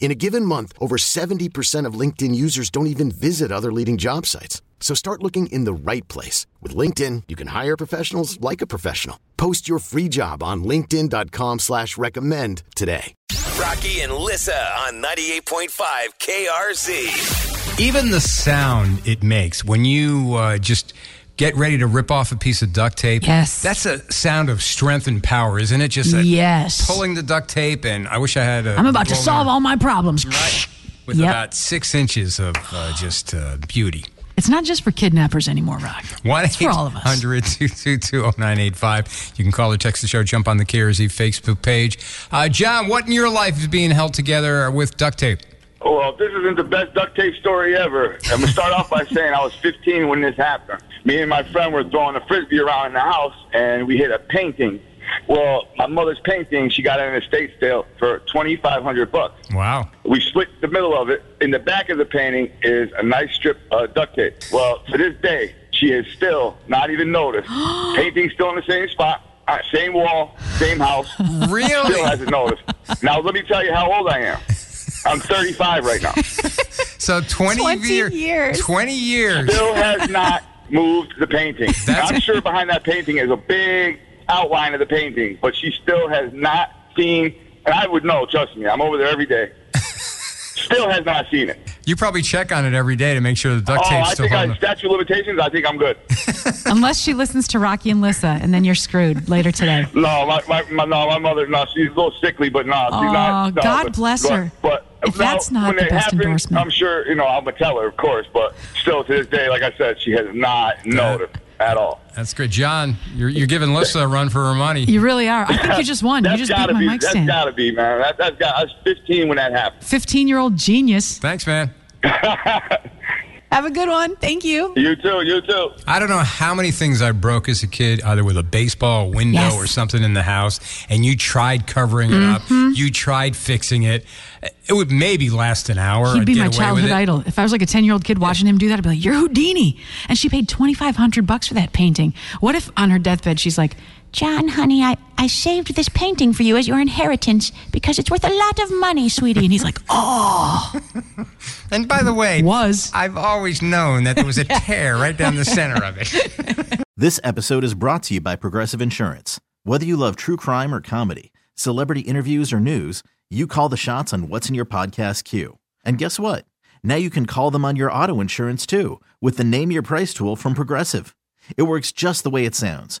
In a given month, over 70% of LinkedIn users don't even visit other leading job sites. So start looking in the right place. With LinkedIn, you can hire professionals like a professional. Post your free job on linkedin.com slash recommend today. Rocky and Lissa on 98.5 KRZ. Even the sound it makes when you uh, just get ready to rip off a piece of duct tape. Yes. That's a sound of strength and power, isn't it? Just a Yes. pulling the duct tape, and I wish I had a. I'm about to solve all my problems. with Yep. about six inches of uh, just uh, beauty. It's not just for kidnappers anymore, Rock. One It's for all of us. 800 222 0985. You can call or text the show, jump on the KRZ Facebook page. Uh, John, what in your life is being held together with duct tape? Oh, Well, this isn't the best duct tape story ever. I'm gonna start off by saying I was 15 when this happened. Me and my friend were throwing a frisbee around in the house, and we hit a painting. Well, my mother's painting, she got it in an estate sale for 2,500 bucks. Wow. We split the middle of it. In the back of the painting is a nice strip of duct tape. Well, to this day, she has still not even noticed. Painting still in the same spot, uh, same wall, same house. Really? Still hasn't noticed. Now, let me tell you how old I am. I'm 35 right now. So 20, 20 year- years. 20 years. Still has not moved the painting. That's- I'm sure behind that painting is a big outline of the painting, but she still has not seen, and I would know, trust me, I'm over there every day. Still has not seen it. You probably check on it every day to make sure the duct Oh, tape's I still think I holding. statute of limitations. I think I'm good. Unless she listens to Rocky and Lissa, and then you're screwed later today. No, my, my, my no, my mother, no, she's a little sickly, but no, she's Aw, not. no, God but- bless but- her. But If now, that's not when the it best happens, endorsement. I'm sure you know I'm gonna tell her, of course. But still, to this day, like I said, she has not noticed at all. That's great. John, you're, you're giving Lissa a run for her money. You really are. I think you just won. You just beat my be. mic That's stand. gotta be, man. That, that's got. I was 15 when that happened. 15 year old genius. Thanks, man. Have a good one. Thank you. You too. You too. I don't know how many things I broke as a kid, either with a baseball window Yes. or something in the house, and you tried covering it up. Mm-hmm. You tried fixing it. It would maybe last an hour. He'd be my childhood idol. If I was like a 10 year old kid watching him do that, I'd be like, You're Houdini. And she paid 2500 bucks for that painting. What if on her deathbed she's like, John, honey, I, I saved this painting for you as your inheritance because it's worth a lot of money, sweetie. and he's like, Oh, And by the way, was. I've always known that there was a tear right down the center of it. This episode is brought to you by Progressive Insurance. Whether you love true crime or comedy, celebrity interviews or news, you call the shots on what's in your podcast queue. And guess what? Now you can call them on your auto insurance too with the Name Your Price tool from Progressive. It works just the way it sounds.